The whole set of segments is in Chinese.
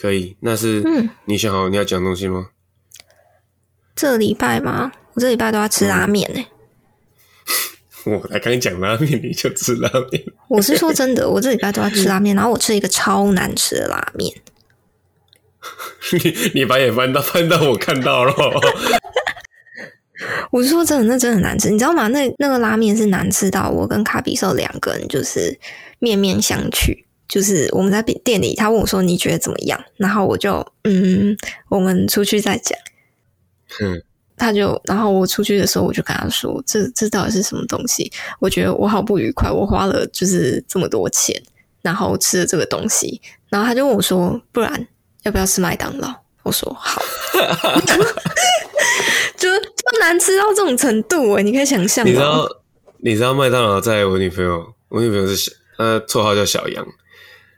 可以，那是嗯，你想好你要讲东西吗？这礼拜吗？我这礼拜都要吃拉面呢、欸。我才刚讲拉面，你就吃拉面？我是说真的，我这礼拜都要吃拉面，然后我吃一个超难吃的拉面。你你把眼翻到翻到我看到了。我是说真的，那真的很难吃，你知道吗？那那个拉面是难吃到我跟卡比兽两个人就是面面相觑。就是我们在店里，他问我说：“你觉得怎么样？”然后我就嗯，我们出去再讲。嗯，他就然后我出去的时候，我就跟他说：“这这到底是什么东西？我觉得我好不愉快，我花了就是这么多钱，然后吃了这个东西。”然后他就问我说：“不然要不要吃麦当劳？”我说：“好。”就就难吃到这种程度哎，你可以想象。你知道你知道麦当劳在我女朋友，我女朋友是小，她绰号叫小杨。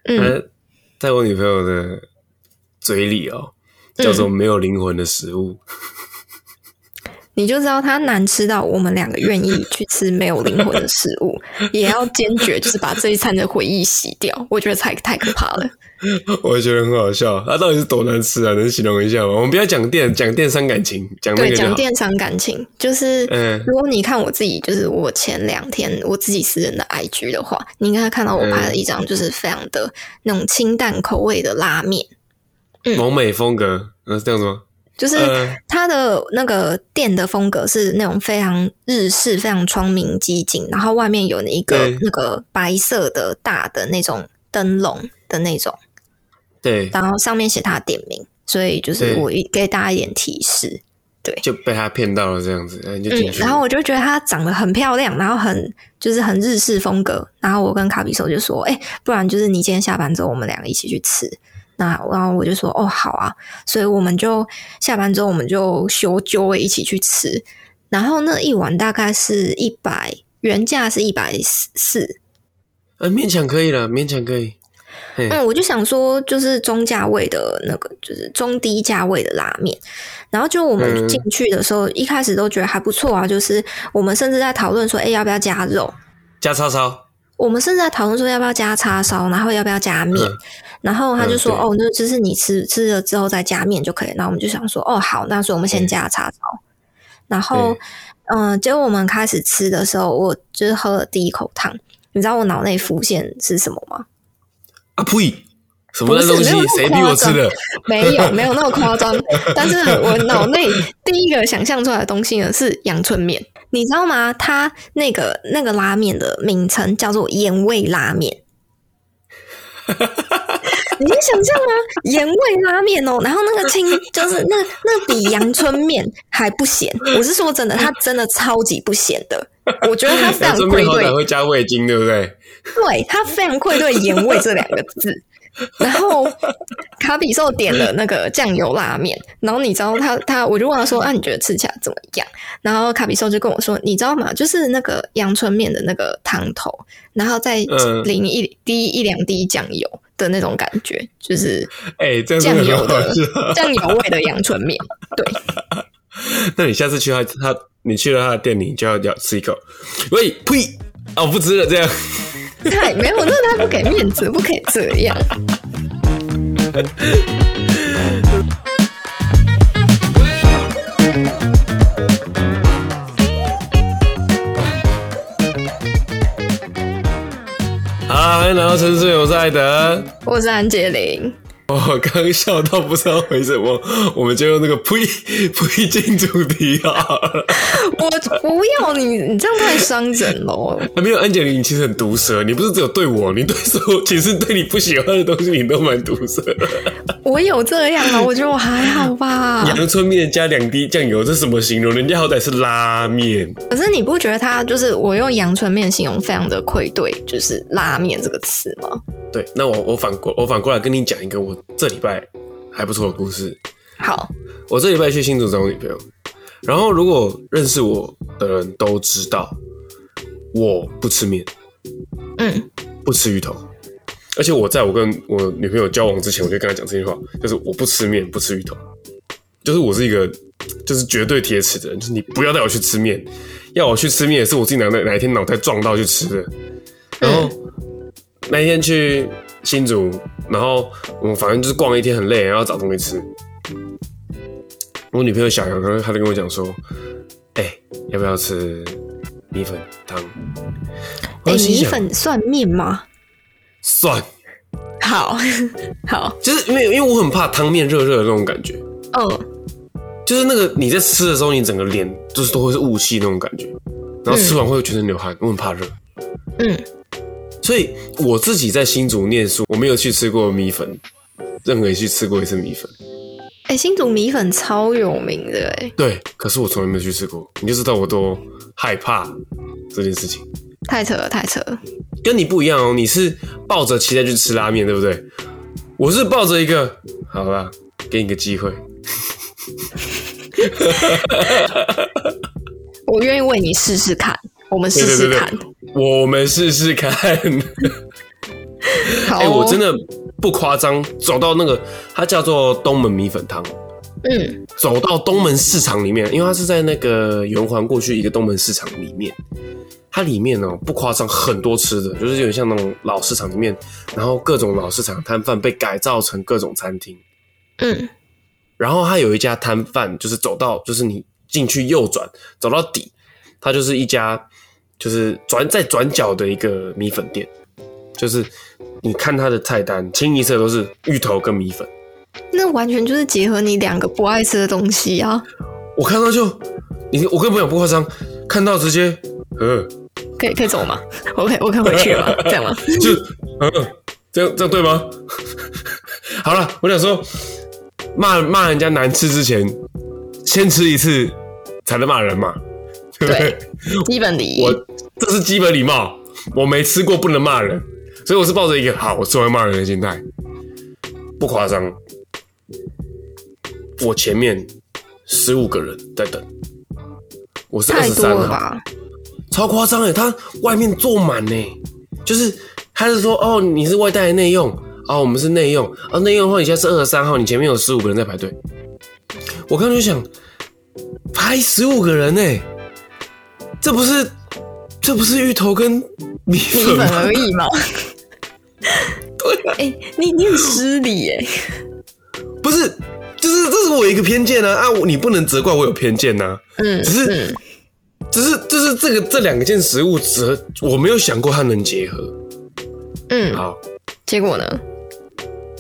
嗯，在我女朋友的嘴里哦，叫做没有灵魂的食物。嗯，你就知道它难吃到我们两个愿意去吃没有灵魂的食物，也要坚决就是把这一餐的回忆洗掉。我觉得太太可怕了。我也觉得很好笑，它到底是多难吃啊？能形容一下吗？我们不要讲电，讲电伤感情，讲对，讲电伤感情，就是，嗯，如果你看我自己，就是我前两天我自己私人的 IG 的话，你应该看到我拍了一张，就是非常的那种清淡口味的拉面，嗯，网美风格，嗯，是这样子吗？就是它的那个店的风格是那种非常日式、非常窗明几净，然后外面有一个那个白色的大的那种灯笼的那种。对，然后上面写他的店名，所以就是我给大家一点提示，对，就被他骗到了这样子，嗯，然后我就觉得他长得很漂亮，然后很就是很日式风格，然后我跟卡比兽就说，哎，不然就是你今天下班之后，我们两个一起去吃，那然后我就说，哦，好啊，所以我们就下班之后，我们就休揪一起去吃，然后那一碗大概是一百，原价是一百四，呃，勉强可以了，勉强可以。嗯，我就想说，就是中价位的那个，就是中低价位的拉面。然后就我们进去的时候，嗯、一开始都觉得还不错啊。就是我们甚至在讨论说，哎、欸，要不要加肉？加叉烧？我们甚至在讨论说，要不要加叉烧？然后要不要加面？嗯、然后他就说，嗯、哦，那就是你吃吃了之后再加面就可以。然后我们就想说，哦，好，那所以我们先加叉烧。嗯、然后，嗯、呃，结果我们开始吃的时候，我就是喝了第一口汤。你知道我脑内浮现是什么吗？啊呸！什么东西？谁逼我吃的？没有，没有那么夸张。但是我脑内第一个想象出来的东西呢，是阳春面。你知道吗？它那个那个拉面的名称叫做盐味拉面。你能想象吗？盐味拉面哦，然后那个青就是那那比阳春面还不咸。我是说真的，它真的超级不咸的。我觉得它非常愧对，会加味精，对不对？对，它非常愧对“盐味”这两个字。然后卡比兽点了那个酱油拉面，然后你知道他他，我就问他说：“啊，你觉得吃起来怎么样？”然后卡比兽就跟我说：“你知道吗？就是那个阳春面的那个汤头，然后再淋一滴一两滴酱油的那种感觉，就是哎，酱油的酱油味的阳春面。”对。那你下次去他他，你去了他的店里，就要要吃一口。喂，呸！哦，不吃了，这样。太没有，那他不给面子，不可以这样。好，欢迎来到城市有赛德，我是安洁灵。我刚笑到不知道为什么，我们就用那个呸 呸进主题啊！我不要你，你这样太伤人了。还没有安洁灵，你其实很毒舌。你不是只有对我，你对所有其实对你不喜欢的东西，你都蛮毒舌的。我有这样吗？我觉得我还好吧。阳春面加两滴酱油，这什么形容？人家好歹是拉面。可是你不觉得他就是我用阳春面形容非常的愧对，就是拉面这个词吗？对，那我我反过我反过来跟你讲一个我这礼拜还不错的故事。好，我这礼拜去新竹找我女朋友，然后如果认识我的人都知道我不吃面，嗯，不吃鱼头，而且我在我跟我女朋友交往之前，我就跟她讲这句话，就是我不吃面，不吃鱼头，就是我是一个就是绝对铁齿的人，就是你不要带我去吃面，要我去吃面也是我自己哪哪一天脑袋撞到去吃的，然后。那天去新竹然后我反正就是逛了一天很累，然后找东西吃。我女朋友小杨，她她就跟我讲说：“哎、欸，要不要吃米粉汤？”哎、欸，米粉算面吗？算。好好，就是因为因为我很怕汤面热热的那种感觉。嗯，就是那个你在吃的时候，你整个脸就是都会是雾气那种感觉，然后吃完会全身流汗，我很怕热。嗯，所以我自己在新竹念书，我没有去吃过米粉，任何一去吃过一次米粉。哎、欸，新竹米粉超有名的哎。对，可是我从来没有去吃过，你就知道我多害怕这件事情。太扯了，太扯了。跟你不一样哦，你是抱着期待去吃拉面，对不对？我是抱着一个，好吧，给你个机会。我愿意为你试试看，我们试试看。我们试试看。好、哦，哎、欸，我真的不夸张，走到那个，它叫做东门米粉汤。嗯，走到东门市场里面，因为它是在那个圆环过去一个东门市场里面。它里面哦，不夸张，很多吃的，就是有点像那种老市场里面，然后各种老市场摊贩被改造成各种餐厅。嗯，然后它有一家摊贩，就是走到，就是你进去右转走到底，它就是一家，就是转在转角的一个米粉店，就是你看它的菜单，清一色都是芋头跟米粉。那完全就是结合你两个不爱吃的东西啊！我看到就，你我跟朋友不夸张，看到直接，呃。可以可以走吗？我可以我可以回去了，这样吗？就嗯，这样这样对吗？好了，我想说，骂骂人家难吃之前，先吃一次才能骂人嘛？对，基本礼仪。我这是基本礼貌，我没吃过不能骂人，所以我是抱着一个好，我吃完骂人的心态，不夸张。我前面十五个人在等，我是二十三号。超夸张诶，他外面坐满呢，就是他是说哦，你是外带的内用哦，我们是内用啊，内用的话你现在是二十三号，你前面有十五个人在排队。我刚刚就想排十五个人呢，这不是这不是芋头跟米粉，米粉而已吗？对，哎，你你很失礼哎，不是，就是这是我一个偏见啊啊，你不能责怪我有偏见呐，嗯，只是。嗯只是，就是这个这两件食物，只我没有想过它能结合。嗯，好，结果呢？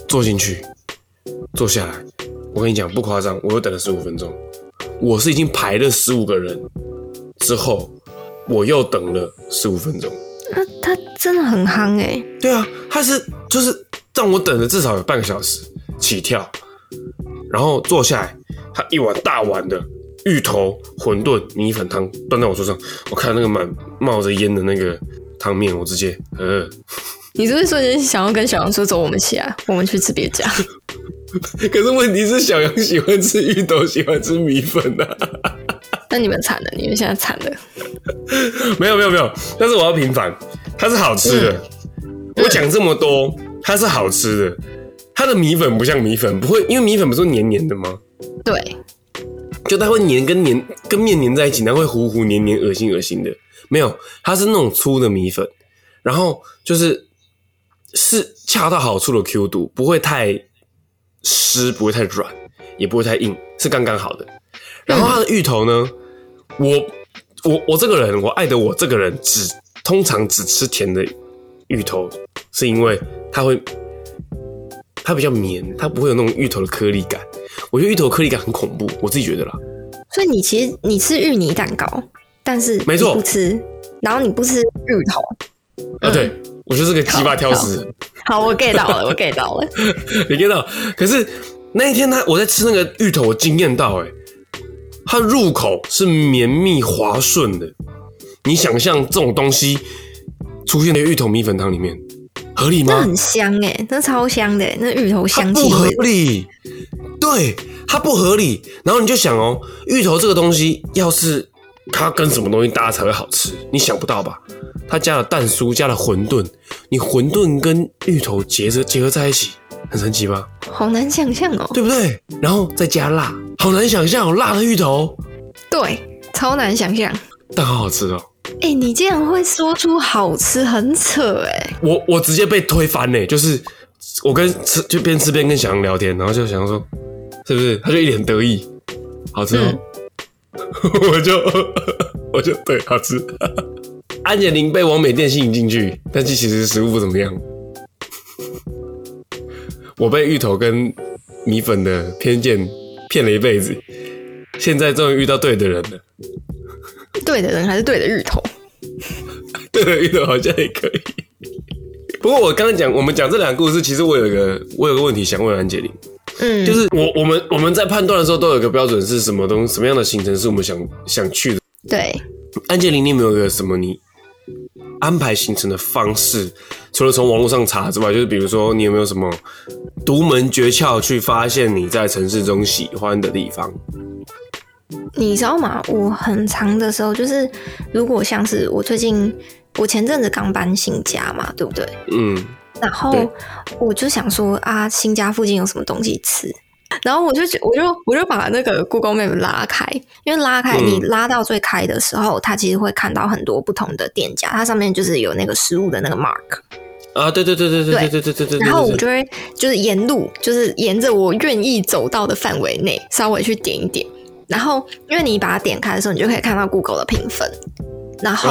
坐进去，坐下来。我跟你讲，不夸张，我又等了十五分钟。我是已经排了十五个人之后，我又等了十五分钟。他他真的很夯哎。对啊，他是就是让我等了至少有半个小时起跳，然后坐下来，他一碗大碗的。芋头馄饨米粉汤端在我桌上，我看那个满冒着烟的那个汤面，我直接呃，你是不是瞬间想要跟小杨说走，我们起来，我们去吃别家？可是问题是小杨喜欢吃芋头，喜欢吃米粉呐、啊。那你们惨了，你们现在惨了。没有没有没有，但是我要平反，它是好吃的。嗯、我讲这么多，它是好吃的。它的米粉不像米粉，不会，因为米粉不是黏黏的吗？对。就它会黏跟黏跟面黏在一起，然后会糊糊黏黏、恶心恶心的。没有，它是那种粗的米粉，然后就是是恰到好处的 Q 度，不会太湿，不会太软，也不会太硬，是刚刚好的。然后它的芋头呢，我我我这个人，我爱的我这个人只通常只吃甜的芋头，是因为它会它比较绵，它不会有那种芋头的颗粒感。我觉得芋头颗粒感很恐怖，我自己觉得啦。所以你其实你吃芋泥蛋糕，但是没错，不吃，然后你不吃芋头。啊，对，我就是个鸡巴挑食。好，我 get 到了，我 get 到了。你 get 到？可是那一天他我在吃那个芋头，我惊艳到哎、欸，它入口是绵密滑顺的。你想象这种东西出现在芋头米粉汤里面，合理吗？那很香哎、欸，那超香的、欸，那芋头香气。不合理。对，它不合理，然后你就想哦，芋头这个东西，要是它跟什么东西搭才会好吃？你想不到吧？它加了蛋酥，加了馄饨，你馄饨跟芋头结合结合在一起，很神奇吧？好难想象哦，对不对？然后再加辣，好难想象哦，辣的芋头，对，超难想象，但好好吃哦。哎，你竟然会说出好吃，很扯哎！我我直接被推翻呢，就是我跟吃就边吃边跟小杨聊天，然后就想说，是不是？他就一脸得意，好吃哦。嗯、我就 我就对，好吃。安杰林被王美店吸引进去，但是其实食物不怎么样。我被芋头跟米粉的偏见骗了一辈子，现在终于遇到对的人了。对的人还是对的芋头？对的芋头好像也可以。不过我刚刚讲，我们讲这两个故事，其实我有一个我有个问题想问安杰琳。嗯，就是我我们我们在判断的时候都有一个标准，是什么东什么样的行程是我们想想去的？对，安杰琳，你有没有一个什么你安排行程的方式？除了从网络上查之外，就是比如说你有没有什么独门诀窍去发现你在城市中喜欢的地方？你知道吗？我很长的时候，就是如果像是我最近。我前阵子刚搬新家嘛，对不对？嗯。然后我就想说啊，新家附近有什么东西吃？然后我就我就我就把那个 Google Map 拉开，因为拉开你拉到最开的时候，它其实会看到很多不同的店家，它上面就是有那个食物的那个 mark。啊，对对对对对对对对对对。然后我就会就是沿路，就是沿着我愿意走到的范围内，稍微去点一点。然后因为你把它点开的时候，你就可以看到 Google 的评分。然后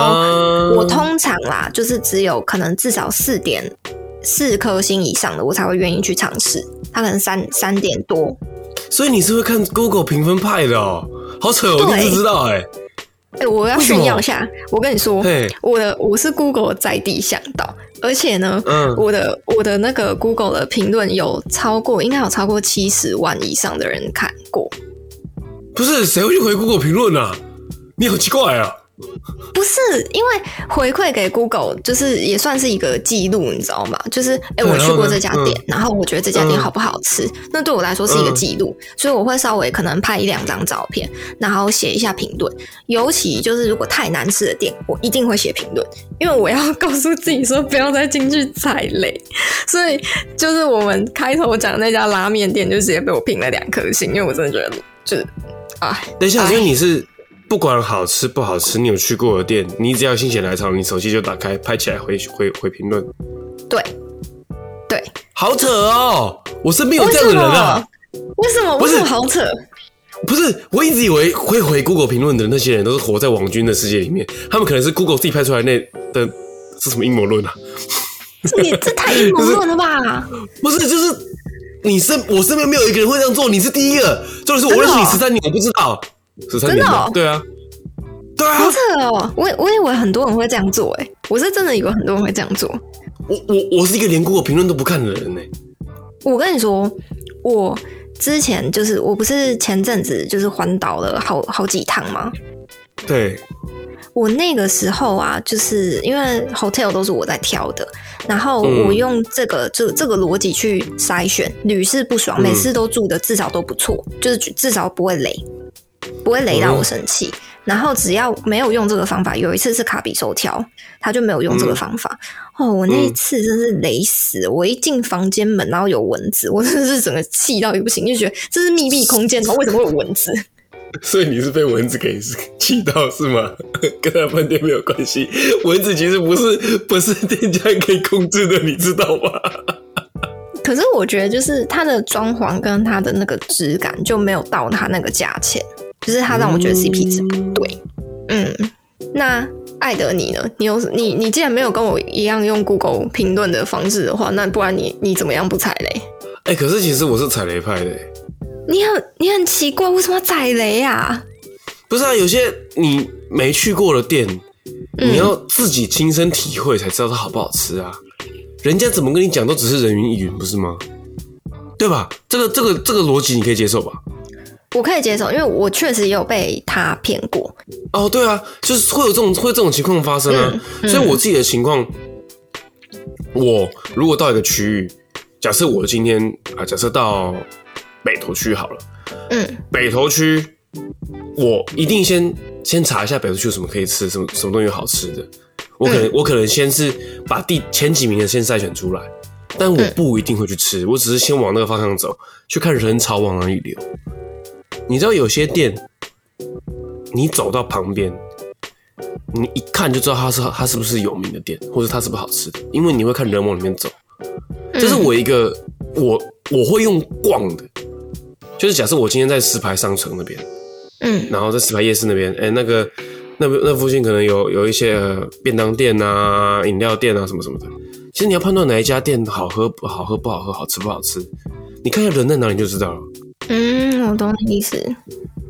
我通常啦，就是只有可能至少四点四颗星以上的，我才会愿意去尝试。它可能三三点多，所以你是会看 Google 评分派的哦，好扯，我都不知道哎、欸。哎、欸，我要炫耀一下，我跟你说，我的我是 Google 在地向导，而且呢，嗯、我的我的那个 Google 的评论有超过，应该有超过七十万以上的人看过。不是，谁会去回 Google 评论啊？你好奇怪啊！不是，因为回馈给 Google 就是也算是一个记录，你知道吗？就是哎、欸，我去过这家店，然后我觉得这家店好不好吃，嗯、那对我来说是一个记录，嗯、所以我会稍微可能拍一两张照片，然后写一下评论。尤其就是如果太难吃的店，我一定会写评论，因为我要告诉自己说不要再进去踩雷。所以就是我们开头讲那家拉面店，就直接被我评了两颗星，因为我真的觉得就是啊，等一下，因为你是。不管好吃不好吃，你有去过的店，你只要心血来潮，你手机就打开拍起来回回回评论。对，对，好扯哦！我身边有这样的人啊。为什么？为什么好扯？不是，我一直以为会回 Google 评论的那些人都是活在网军的世界里面，他们可能是 Google 自己拍出来那的，是什么阴谋论啊？你这太阴谋论了吧？不是，就是你身我身边没有一个人会这样做，你是第一个。就是我认识你十三年，我不知道。真的哦，对啊，对啊，好扯哦！我我以为很多人会这样做，哎，我是真的以为很多人会这样做。我我我是一个连 Google 评论都不看的人呢。我跟你说，我之前就是我不是前阵子就是环岛了好好几趟吗？对。我那个时候啊，就是因为 hotel 都是我在挑的，然后我用这个这、嗯、这个逻辑去筛选，屡试不爽，每次都住的至少都不错，就是至少不会雷。不会雷到我生气，嗯、然后只要没有用这个方法，有一次是卡比收条，他就没有用这个方法。嗯、哦，我那一次真是雷死！嗯、我一进房间门，然后有蚊子，我真的是整个气到也不行，就觉得这是密闭空间，然后为什么会有蚊子？所以你是被蚊子给气到是吗？跟他饭店没有关系，蚊子其实不是不是店家可以控制的，你知道吗？可是我觉得，就是它的装潢跟它的那个质感就没有到它那个价钱。就是他让我觉得 CP 值不对，嗯，那艾德你呢？你有你你既然没有跟我一样用 Google 评论的方式的话，那不然你你怎么样不踩雷？哎、欸，可是其实我是踩雷派的。你很你很奇怪，为什么要踩雷啊？不是啊，有些你没去过的店，你要自己亲身体会才知道它好不好吃啊。人家怎么跟你讲都只是人云亦云，不是吗？对吧？这个这个这个逻辑你可以接受吧？我可以接受，因为我确实也有被他骗过。哦，对啊，就是会有这种会这种情况发生啊。嗯嗯、所以我自己的情况，我如果到一个区域，假设我今天啊，假设到北投区好了，嗯，北投区，我一定先先查一下北投区有什么可以吃，什么什么东西好吃的。我可能、嗯、我可能先是把第前几名的先筛选出来，但我不一定会去吃，我只是先往那个方向走，去看人潮往哪里流。你知道有些店，你走到旁边，你一看就知道它是它是不是有名的店，或者它是不是好吃的，因为你会看人往里面走，这是我一个我我会用逛的，就是假设我今天在石牌商城那边，嗯，然后在石牌夜市那边，哎，那个那那附近可能有有一些便当店啊、饮料店啊什么什么的。其实你要判断哪一家店好喝不好喝不好喝，好吃不好吃，你看一下人在哪里就知道了。懂你意思。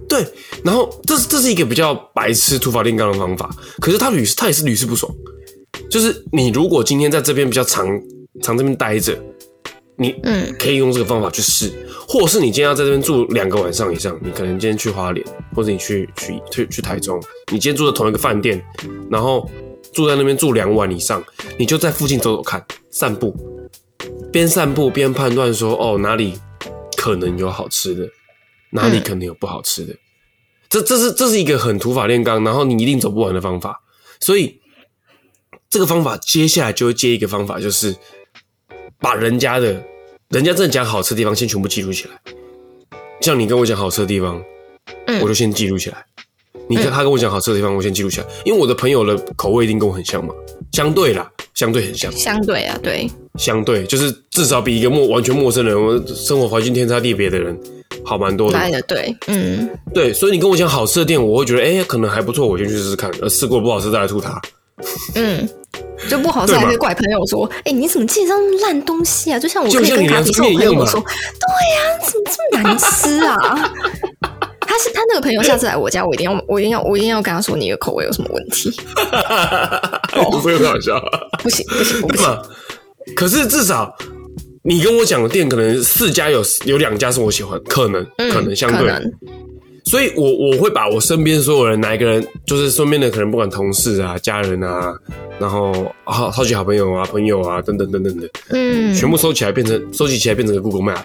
对，然后这是这是一个比较白痴土法炼钢的方法，可是他屡他也是屡试不爽。就是你如果今天在这边比较长长这边待着，你嗯可以用这个方法去试，或者是你今天要在这边住两个晚上以上，你可能今天去花莲，或者你去去去去台中，你今天住在同一个饭店，然后住在那边住两晚以上，你就在附近走走看，散步，边散步边判断说哦哪里可能有好吃的。哪里可能有不好吃的？嗯、这这是这是一个很土法炼钢，然后你一定走不完的方法。所以这个方法接下来就会接一个方法，就是把人家的，人家真的讲好吃的地方先全部记录起来。像你跟我讲好吃的地方，嗯，我就先记录起来。你看他跟我讲好吃的地方，我先记录起来，因为我的朋友的口味一定跟我很像嘛，相对啦，相对很像。相对啊，对，相对就是至少比一个陌完全陌生人，我生活环境天差地别的人。好蛮多的，来的对，嗯，对，所以你跟我讲好吃的店，我会觉得，哎、欸，可能还不错，我先去试试看。呃试过不好吃再来吐他，嗯，就不好吃还可以怪朋友说，哎、欸，你怎么介绍烂东西啊？就像我可以跟卡比兽朋友说，对呀、啊，怎么这么难吃啊？他是他那个朋友，下次来我家，我一定要，我一定要，我一定要跟他说你的口味有什么问题。不会很好笑，不行不行不行，可是至少。你跟我讲的店可能四家有有两家是我喜欢，可能、嗯、可能相对，所以我我会把我身边所有人哪一个人，就是身边的可能不管同事啊、家人啊，然后好超级好朋友啊、朋友啊等等等等的，嗯，全部收起来变成收集起来变成个 Google Map，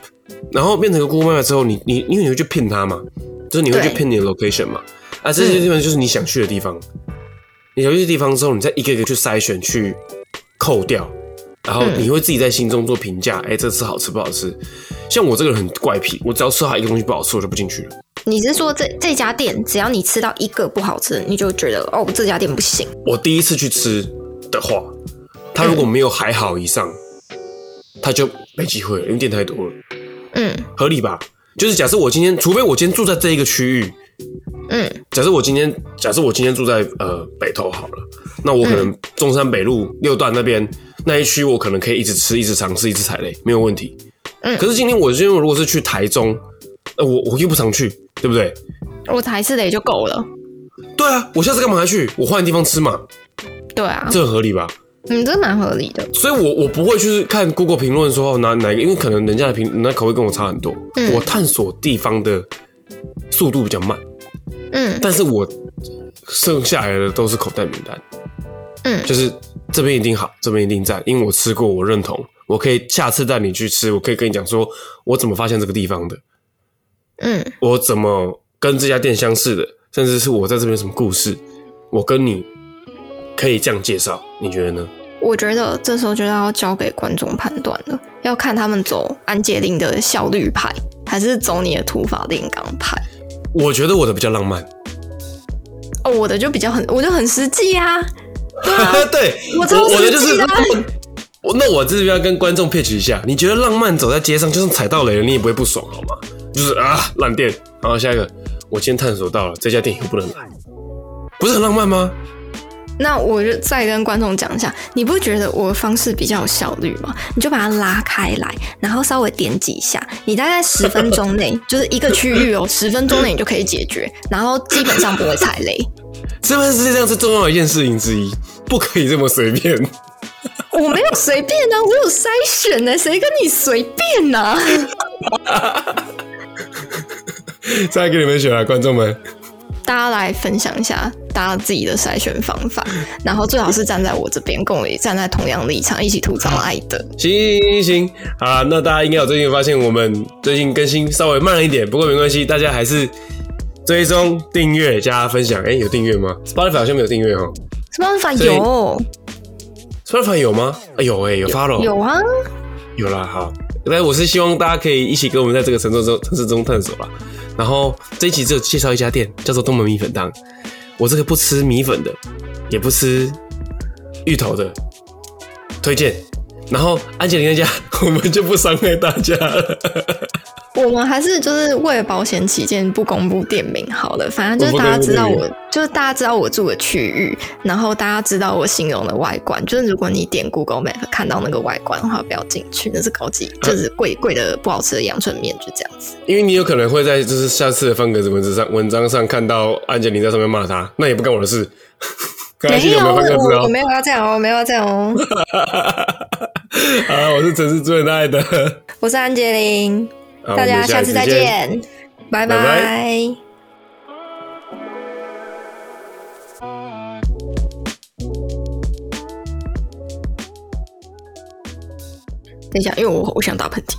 然后变成个 Google Map 之后，你你因为你会去骗他嘛，就是你会去骗你的 location 嘛，对啊这些地方就是你想去的地方，嗯、你想去的地方之后，你再一个一个去筛选去扣掉。然后你会自己在心中做评价，哎、嗯，这次好吃不好吃？像我这个人很怪癖，我只要吃到一个东西不好吃，我就不进去了。你是说这这家店，只要你吃到一个不好吃，你就觉得哦，这家店不行？我第一次去吃的话，他如果没有还好以上，他、嗯、就没机会了，因为店太多了。嗯，合理吧？就是假设我今天，除非我今天住在这一个区域，嗯，假设我今天，假设我今天住在呃北投好了，那我可能中山北路六段那边。那一区我可能可以一直吃，一直尝试，一直踩雷，没有问题。嗯，可是今天我今天如果是去台中，呃，我我又不常去，对不对？我踩一次雷就够了。对啊，我下次干嘛还去？我换地方吃嘛。对啊，这很合理吧？嗯，这蛮合理的。所以我我不会去看 Google 评论说哪哪个，因为可能人家的评那口味跟我差很多。嗯，我探索地方的速度比较慢。嗯，但是我剩下来的都是口袋名单。嗯，就是。这边一定好，这边一定赞，因为我吃过，我认同，我可以下次带你去吃，我可以跟你讲说，我怎么发现这个地方的，嗯，我怎么跟这家店相似的，甚至是我在这边什么故事，我跟你可以这样介绍，你觉得呢？我觉得这时候就要交给观众判断了，要看他们走安杰令的效率派，还是走你的土法炼钢派。我觉得我的比较浪漫，哦，我的就比较很，我就很实际啊。对，啊、对，我我的就是我，那我这边要跟观众 pitch 一下，你觉得浪漫走在街上，就算踩到雷了，你也不会不爽好吗？就是啊，烂店。好，下一个，我今天探索到了这家店以后不能来，不是很浪漫吗？那我就再跟观众讲一下，你不觉得我的方式比较有效率吗？你就把它拉开来，然后稍微点几下，你大概十分钟内就是一个区域哦，十分钟内你就可以解决，然后基本上不会踩雷。是不是世界上最重要的一件事情之一？不可以这么随便。我没有随便啊，我有筛选呢。谁跟你随便呢、啊？再给你们选啊，观众们！大家来分享一下大家自己的筛选方法，然后最好是站在我这边，跟我站在同样立场，一起吐槽爱的。行行行，行啊，那大家应该有最近有发现，我们最近更新稍微慢了一点，不过没关系，大家还是。追踪、订阅、加分享，哎、欸，有订阅吗？Spotify 好像没有订阅哦。Spotify 有，Spotify 有吗？哎有哎、欸，有 follow，有啊，有啦。好，来，我是希望大家可以一起跟我们在这个城市中城市中探索啦。然后这一期只有介绍一家店，叫做东门米粉档。我这个不吃米粉的，也不吃芋头的，推荐然后安吉林那家 我们就不伤害大家了。我们还是就是为了保险起见不公布店名好了，反正就是大家知道我，我就是大家知道我住的区域，然后大家知道我形容的外观。就是如果你点 Google Map 看到那个外观的话，不要进去，那是高级，就是贵贵的不好吃的阳春面，就这样子。因为你有可能会在就是下次的方格子文字上文章上看到安杰林在上面骂他，那也不干我的事。没有，我我没有要这样哦，我没有要这样哦。啊，我是城市最爱的，我是安洁莉。大家下次再见，拜拜。拜拜。等一下，因为我我想打喷嚏。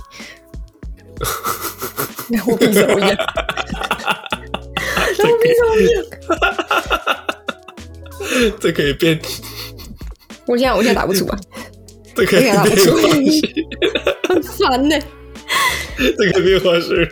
我鼻子怎么样？我鼻子怎么样？这可以变。我现在我现在打不出来。这可以变。很烦呢。这个变化是。